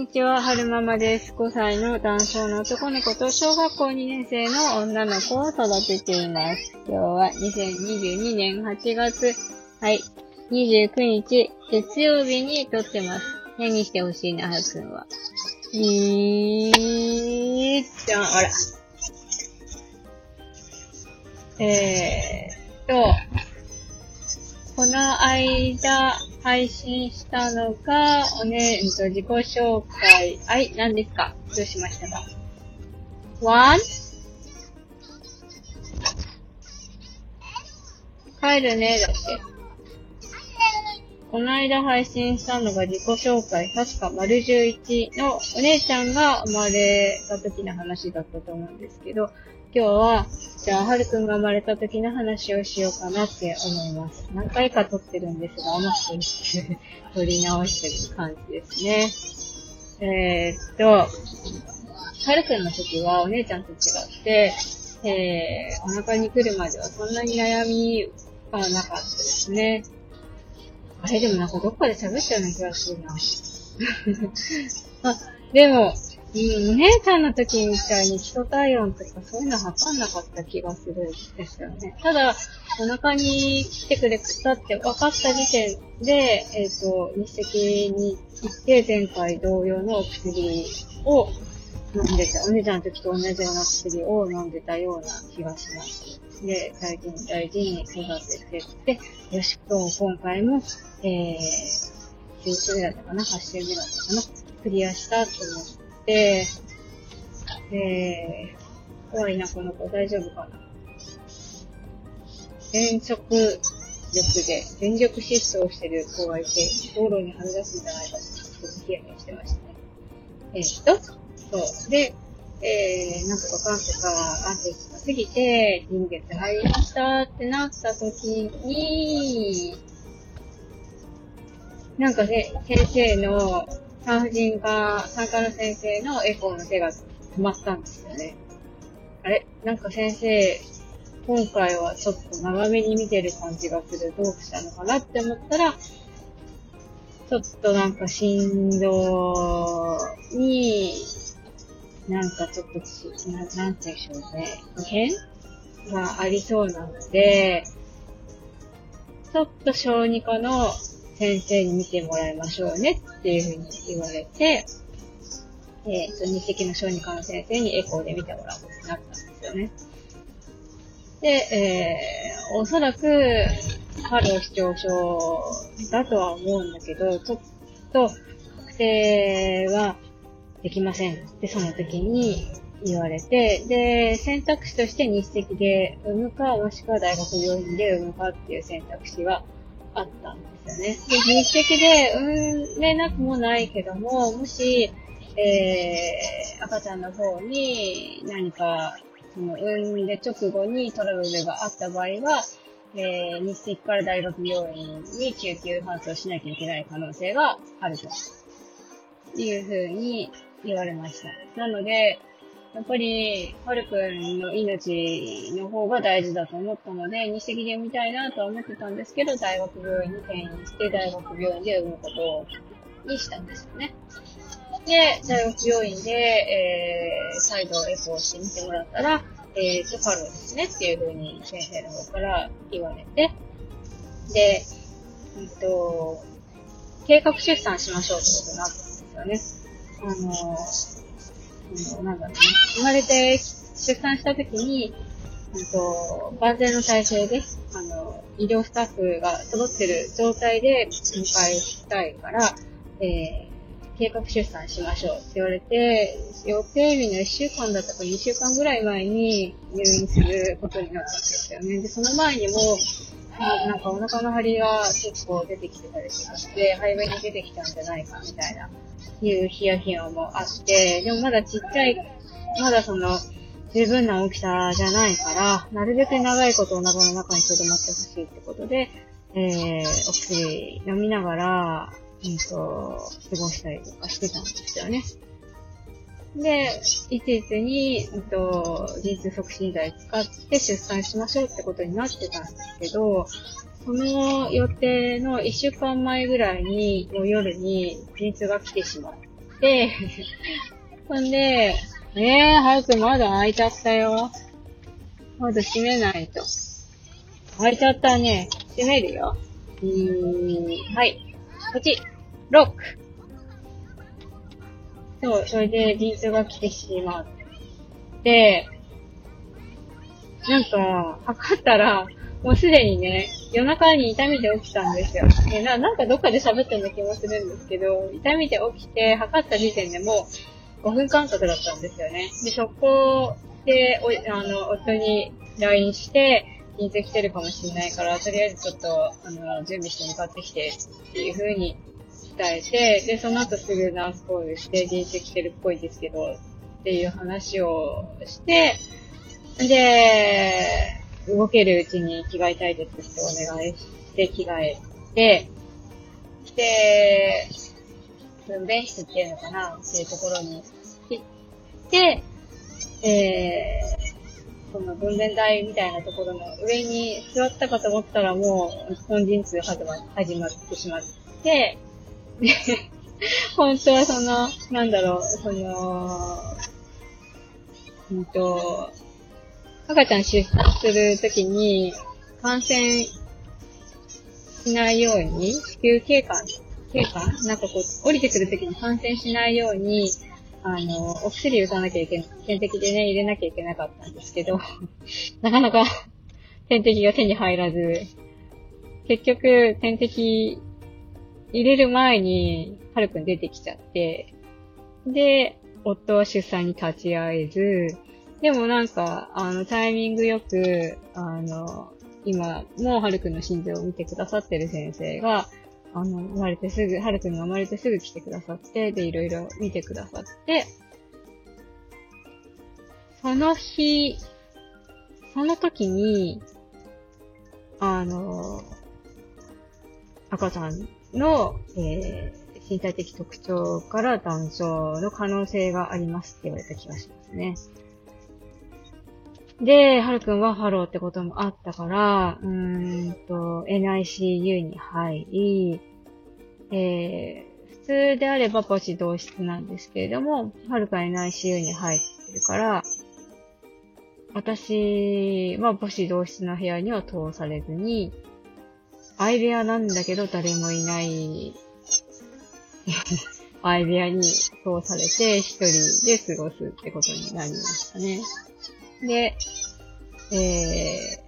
にちは、はるままです。5歳の男性の男の子と小学校2年生の女の子を育てています。今日は2022年8月、はい、29日、月曜日に撮ってます。何してほしいな、はるくんは。えーっと、あら。えーっと、この間配信したのが、おね、うんと自己紹介。はい、何ですか？どうしましたか ?one? 帰るね、だって。この間配信したのが自己紹介。確か丸11のお姉ちゃんが生まれた時の話だったと思うんですけど、今日は、じゃあ、はるくんが生まれた時の話をしようかなって思います。何回か撮ってるんですが、甘くて撮り直してる感じですね。えー、っと、はるくんの時はお姉ちゃんと違って、えー、お腹に来るまではそんなに悩みはなかったですね。あれでもなんかどっかで喋ったような気がするな。あ、でも、うん、お姉ちゃんの時みたいに基礎体温とかそういうの測んなかった気がするんですよね。ただ、お腹に来てくれたって分かった時点で、えっ、と、日赤に行って前回同様のお薬を飲んでた。お姉ちゃんの時と同じような薬を飲んでたような気がします。で、大事に大事に育ててって、よし、と今回も、えー、9週目だったかな ?8 週目だったかなクリアしたと思って、えー、怖いな、この子大丈夫かな？全速力で全力疾走してる子がいて、道路にはみ出すんじゃないかって、ちょっとヒヤヒヤしてましたね。えー、っと、そう。で、えー、なんとかかんとか、安定期が過ぎて、臨月入りましたってなった時に、なんかね、先生の、産婦人科、産科の先生のエコーの手が止まったんですよね。あれ？なんか先生、今回はちょっと長めに見てる感じがする。どうしたのかなって思ったら、ちょっとなんか心臓に、なんかちょっと、ななんて言うんでしょうね。異変がありそうなので、ちょっと小児科の先生に見てもらいましょうねっていうふうに言われて、えっ、と、日赤の小児科の先生にエコーで見てもらうことになったんですよね。で、えー、おそらく、過労視聴症だとは思うんだけど、ちょっと、確定はできませんってその時に言われて、で、選択肢として日赤で産むか、もしくは大学病院で産むかっていう選択肢があったんですよね。で、日赤で産めなくもないけども、もし、えー、赤ちゃんの方に何か、その産んで直後にトラブルがあった場合は、えー、日赤から大学病院に救急搬送しなきゃいけない可能性があるというふうに言われました。なので、やっぱり、はるくんの命の方が大事だと思ったので、日赤で産みたいなとは思ってたんですけど、大学病院に転院して、大学病院で産むことにしたんですよね。で、大学病院で、えー、再度エコーしてみてもらったら、えーと、ファロですねっていう風に先生の方から言われて、で、えっと、計画出産しましょうってことになったんですよね。あの、あのなんだろうね。生まれて出産した時に、と、万全の体制で、あの、医療スタッフが揃ってる状態で迎えたいから、えー計画出産しましょうって言われて、予定日の1週間だったか2週間ぐらい前に入院することになったんですよね。で、その前にも、なんかお腹の張りが結構出てきてたりとかして、早めに出てきたんじゃないかみたいな、いうヒヤヒヤもあって、でもまだちっちゃい、まだその、十分な大きさじゃないから、なるべく長いことお腹の中に留まってほしいってことで、えー、お薬飲みながら、うんと、過ごしたりとかしてたんですよね。で、いちいちに、うんと、陣痛促進剤使って出産しましょうってことになってたんですけど、その予定の1週間前ぐらいに、の夜に陣痛が来てしまっで、ほんで、ええー、早く窓開いちゃったよ。窓閉めないと。開いちゃったね。閉めるよ。うーん、はい。こっち。ロック。そう、それで、リーズが来てしまって、なんか、測ったら、もうすでにね、夜中に痛みで起きたんですよ。でななんかどっかで喋ったような気もするんですけど、痛みで起きて、測った時点でもう5分間隔だったんですよね。で、そこで、おあの、夫に LINE して、人数来てるかもしれないから、とりあえずちょっと、あの、準備して向かってきて、っていう風に伝えて、で、その後すぐナースコールして、人数来てるっぽいですけど、っていう話をして、で、動けるうちに着替えたいですってお願いして着替えて、で、分娩室っていうのかなっていうところに行って、えー、その分娩台みたいなところの上に座ったかと思ったらもう本陣痛始ま始まってしまって、で、本当はその、なんだろう、その、うんと、赤ちゃん出産するときに、感染しないように、子宮経過、経過なんかこう、降りてくるときに感染しないように、あの、お薬打たなきゃいけない、点滴でね、入れなきゃいけなかったんですけど、なかなか点滴が手に入らず、結局、点滴入れる前に、はるくん出てきちゃって、で、夫は出産に立ち会えず、でもなんか、あの、タイミングよく、あの、今、もうはるくんの心臓を見てくださってる先生が、あの、生まれてすぐ、はるくんが生まれてすぐ来てくださって、で、いろいろ見てくださって、その日、その時に、あの、赤ちゃんの、えー、身体的特徴から断層の可能性がありますって言われた気がしますね。で、はるくんはハローってこともあったから、うーんと、NICU に入り、えー、普通であれば母子同室なんですけれども、はるか NICU に入ってるから、私は母子同室の部屋には通されずに、相部屋なんだけど誰もいない相部屋に通されて一人で過ごすってことになりましたね。で、え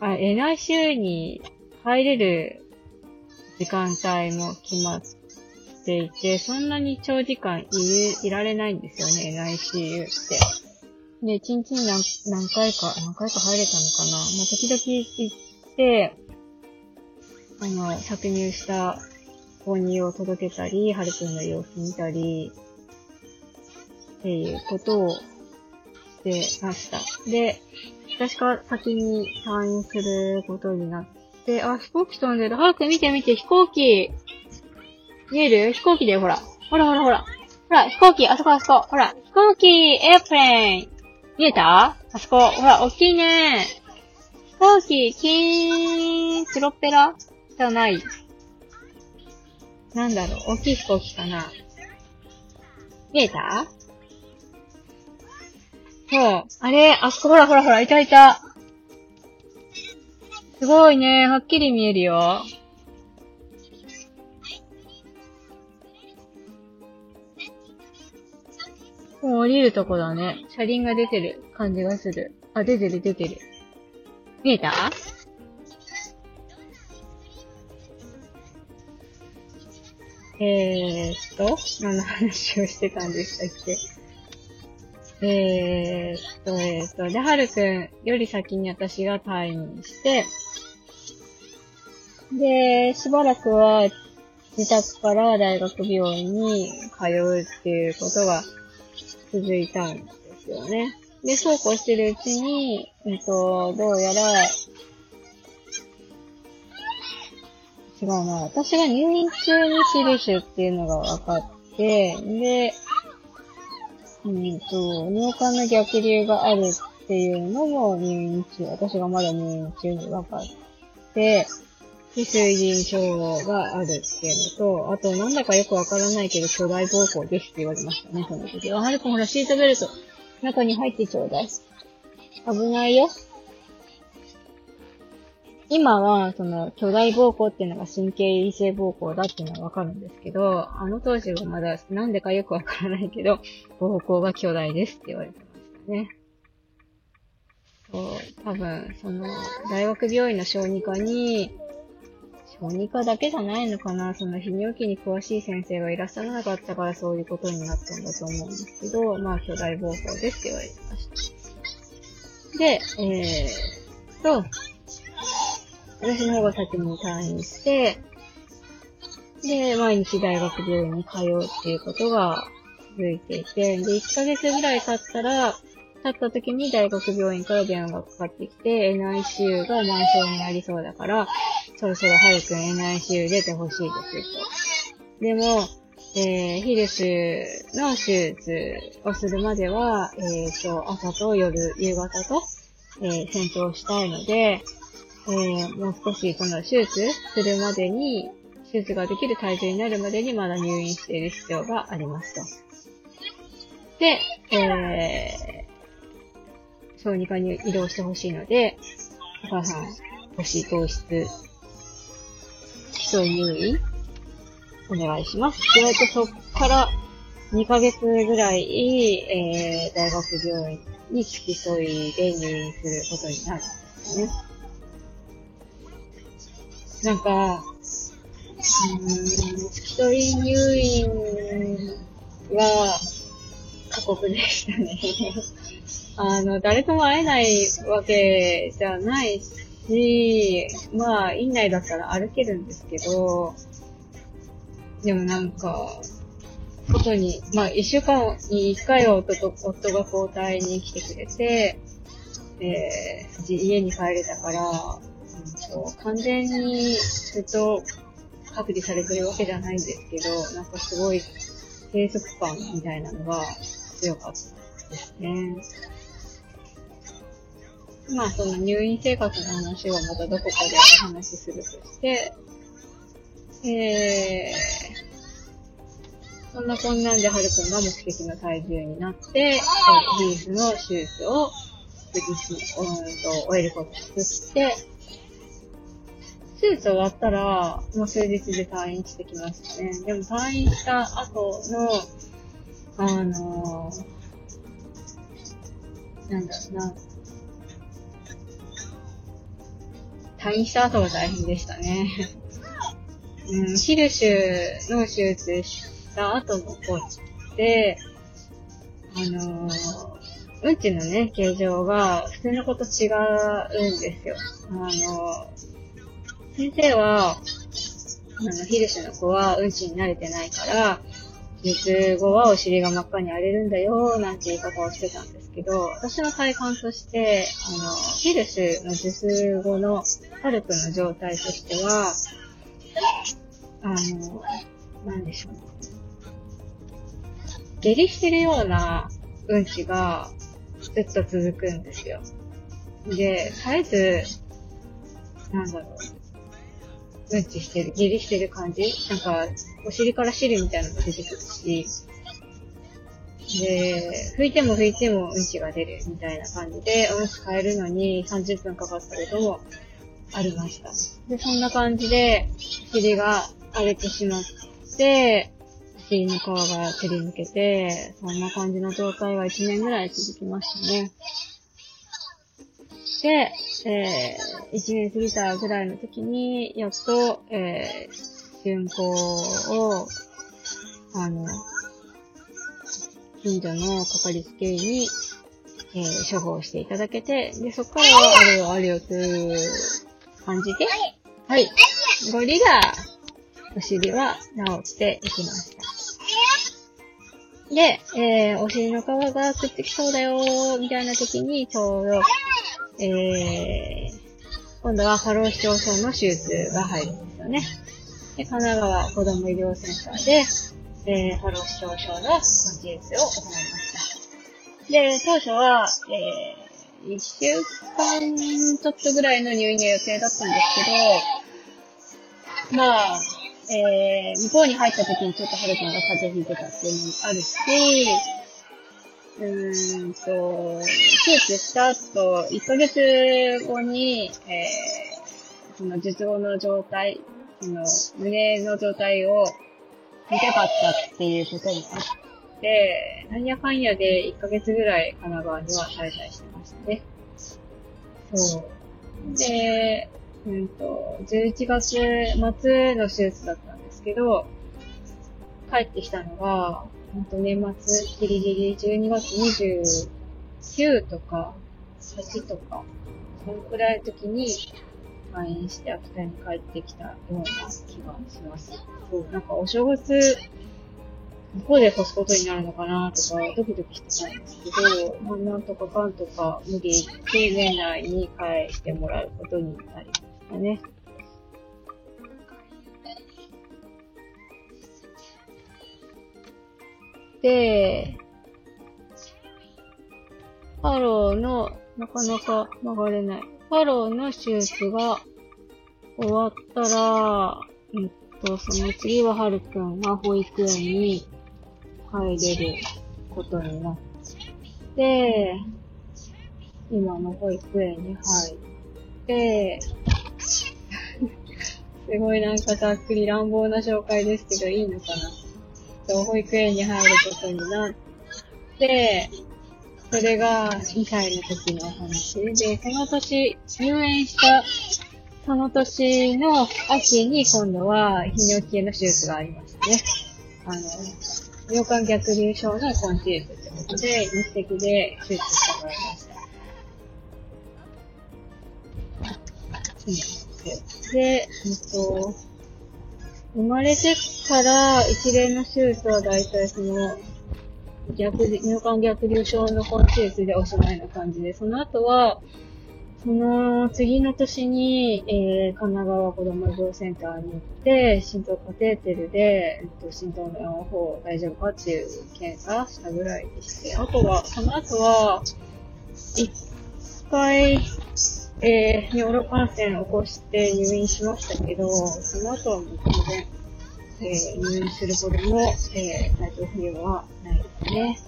ー、あ、NICU に入れる時間帯も決まっていて、そんなに長時間いいられないんですよね、NICU って。で、1日に何何回か、何回か入れたのかな。まあ、時々行って、あの、搾乳した購入を届けたり、はるくんの様子見たり、っていうことをしてました。で、私が先に退院することになって、あ、飛行機飛んでる。早く見て見て、飛行機。見える？飛行機だよ、ほら。ほらほらほら。ほら、飛行機、あそこあそこ。ほら、飛行機、エアプレイン。見えた？あそこ。ほら、大きいね。飛行機、キーン、プロペラ？じゃない。なんだろう、大きい飛行機かな。見えた？そう。あれ、あそこほらほらほら、いたいた。すごいね。はっきり見えるよ。もう降りるとこだね。車輪が出てる感じがする。あ、出てる出てる。見えた？えーっと、何の話をしてたんでしたっけ？えー、っと、えー、っと、で、はるくんより先に私が退院して、で、しばらくは自宅から大学病院に通うっていうことが続いたんですよね。で、そうこうしてるうちに、えっと、どうやら、違うな、私が入院中にシリシュっていうのが分かって、で、うんと、尿管の逆流があるっていうのも入院中、私がまだ入院中に分かって、で、水腎症があるっていうのと、あと、なんだかよくわからないけど、巨大膀胱ですって言われましたね、その時は。はるくんほら、シートベルト、中に入ってちょうだい。危ないよ。今は、その、巨大膀胱っていうのが神経異性膀胱だっていうのはわかるんですけど、あの当時はまだ、なんでかよくわからないけど、膀胱が巨大ですって言われてましたね。そう、多分、その、大学病院の小児科に、小児科だけじゃないのかな、その泌尿器に詳しい先生がいらっしゃらなかったからそういうことになったんだと思うんですけど、まあ、巨大膀胱ですって言われてました。で、えーと、私の方が先に退院して、で、毎日大学病院に通うっていうことが続いていて、で、1ヶ月ぐらい経ったら、経った時に大学病院から電話がかかってきて、NICU が満床になりそうだから、そろそろ早く NICU 出てほしいですと。でも、えー、ヒルスの手術をするまでは、えー、と、朝と夜、夕方と、えー、戦闘したいので、えー、もう少しこの手術するまでに、手術ができる体重になるまでにまだ入院している必要がありますと。で、えー、小児科に移動してほしいので、お母さん、星糖質、基礎入院、お願いします。って言われて、そっから2ヶ月ぐらい、えー、大学病院に付き添いで入院することになるんですね。なんか、うん、付き添い入院は過酷でしたね。あの、誰とも会えないわけじゃないし、まあ、院内だったら歩けるんですけど、でもなんか、外に、まあ、一週間に一回は夫と、夫が交代に来てくれて、えー、家に帰れたから、そう、完全にずっと隔離されてるわけじゃないんですけど、なんかすごい閉塞感みたいなのが強かったですね。まあ、その入院生活の話はまたどこかでお話しするとして、えー、そんなこんなんではるくんが目的の体重になって、え、リースの手術を無事に、うんと、終えることにして、手術終わったら、もう数日で退院してきましたね。でも退院した後の、あのー、なんだろうな。退院した後が大変でしたね。うん、ヒルシュの手術した後の子って、あのー、うんちのね、形状が普通の子と違うんですよ。あの先生は、あの、ヒルシュの子はうんちに慣れてないから、術後はお尻が真っ赤に荒れるんだよ、なんて言い方をしてたんですけど、私の体感として、あの、ヒルシュの術後のパルプの状態としては、あの、なんでしょう。ね下痢してるようなうんちがずっと続くんですよ。で、絶えず、なんだろう。うんちしてる、下痢してる感じ？なんか、お尻から汁みたいなのが出てくるし、で、拭いても拭いてもうんちが出るみたいな感じで、おむつ変えるのに30分かかったこともありました。で、そんな感じで、お尻が荒れてしまって、お尻の皮がすり抜けて、そんな感じの状態が1年ぐらい続きましたね。で、えー、1年過ぎたぐらいの時に、やっと、えー、巡行を、あの、近所のかかりつけ医に、えー、処方していただけて、で、そこからは、あれよあれよという感じで、はい、ゴリラ、お尻は治っていきました。で、えー、お尻の皮がくってきそうだよみたいな時に、ちょうど、えー、今度は過労死症症の手術が入るんですよね。で、神奈川子ども医療センターで、えー、過労死症症の手術を行いました。で、当初は、えー、1週間ちょっとぐらいの入院が予定だったんですけど、まあ、えー、向こうに入った時にちょっとはるくんが風邪ひいてたっていうのもあるし、うーんと、手術した後、1ヶ月後に、えー、その術後の状態、その胸の状態を見たかったっていうことになって、なんやかんやで1ヶ月ぐらい神奈川には滞在してましたね。そう。で、うんと、11月末の手術だったんですけど、帰ってきたのが、ほんと年末、ギリギリ12月29とか、8とか、そのくらいの時に退院して秋田に帰ってきたような気がします。そう、なんかお正月、どこで越すことになるのかなとか、ドキドキしてたんですけど、まあ、なんとかかんとか無理言って年内に帰してもらうことになりましたね。で、ハローの、なかなか曲がれない。ハローの手術が終わったら、えっと、その次ははるくんが保育園に入れることになって、今の保育園に入って、すごいなんかざっくり乱暴な紹介ですけどいいのかな？と保育園に入ることになって、それが2歳の時のお話で、その年、入園したその年の秋に今度は泌尿器系の手術がありましたね。あの、尿管逆流症のコンシールってことで、日赤で手術してもらいました。で、えっと、生まれてから一連の手術は大体その、逆、尿管逆流症のコン手術でおしまいな感じで、その後は、その次の年に、えー、神奈川子供病センターに行って、心臓カテーテルで、えっと、心臓の方大丈夫かっていう検査したぐらいでして、あとは、その後は、一回、えー、尿路感染を起こして入院しましたけど、その後はもう全然、えー、入院するほどの、えー、体調不良はないですね。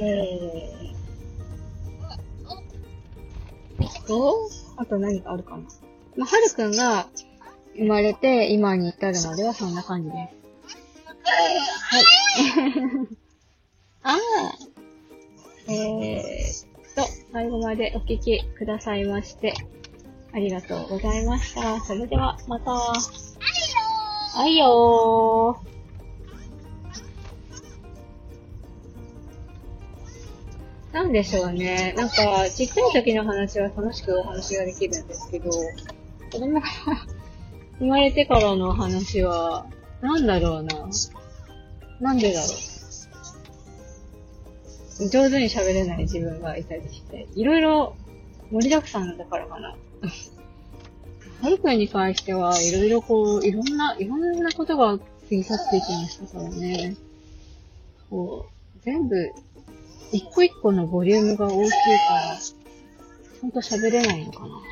えー、と、あと何かあるかな。まあ、はるくんが生まれて今に至るまではそんな感じです。はい。あ あ。えーと、最後までお聞きくださいまして、ありがとうございました。それでは、また。はいよー。なんでしょうね。なんか、ちっちゃい時の話は楽しくお話ができるんですけど、子供が生まれてからの話は、なんだろうな。なんでだろう。上手に喋れない自分がいたりして、いろいろ盛りだくさんだからかな。はるくんに関しては、いろいろこう、いろんな、いろんなことが過ぎ去っていきましたからね。こう、全部一個一個のボリュームが大きいから、ちゃんと喋れないのかな。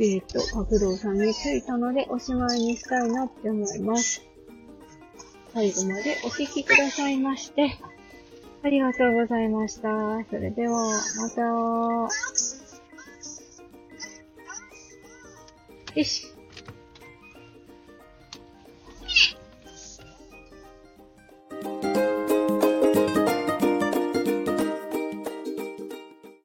えっ、と、角道さんに着いたのでおしまいにしたいなって思います。最後までお聴きくださいまして、ありがとうございました。それでは、また。よし。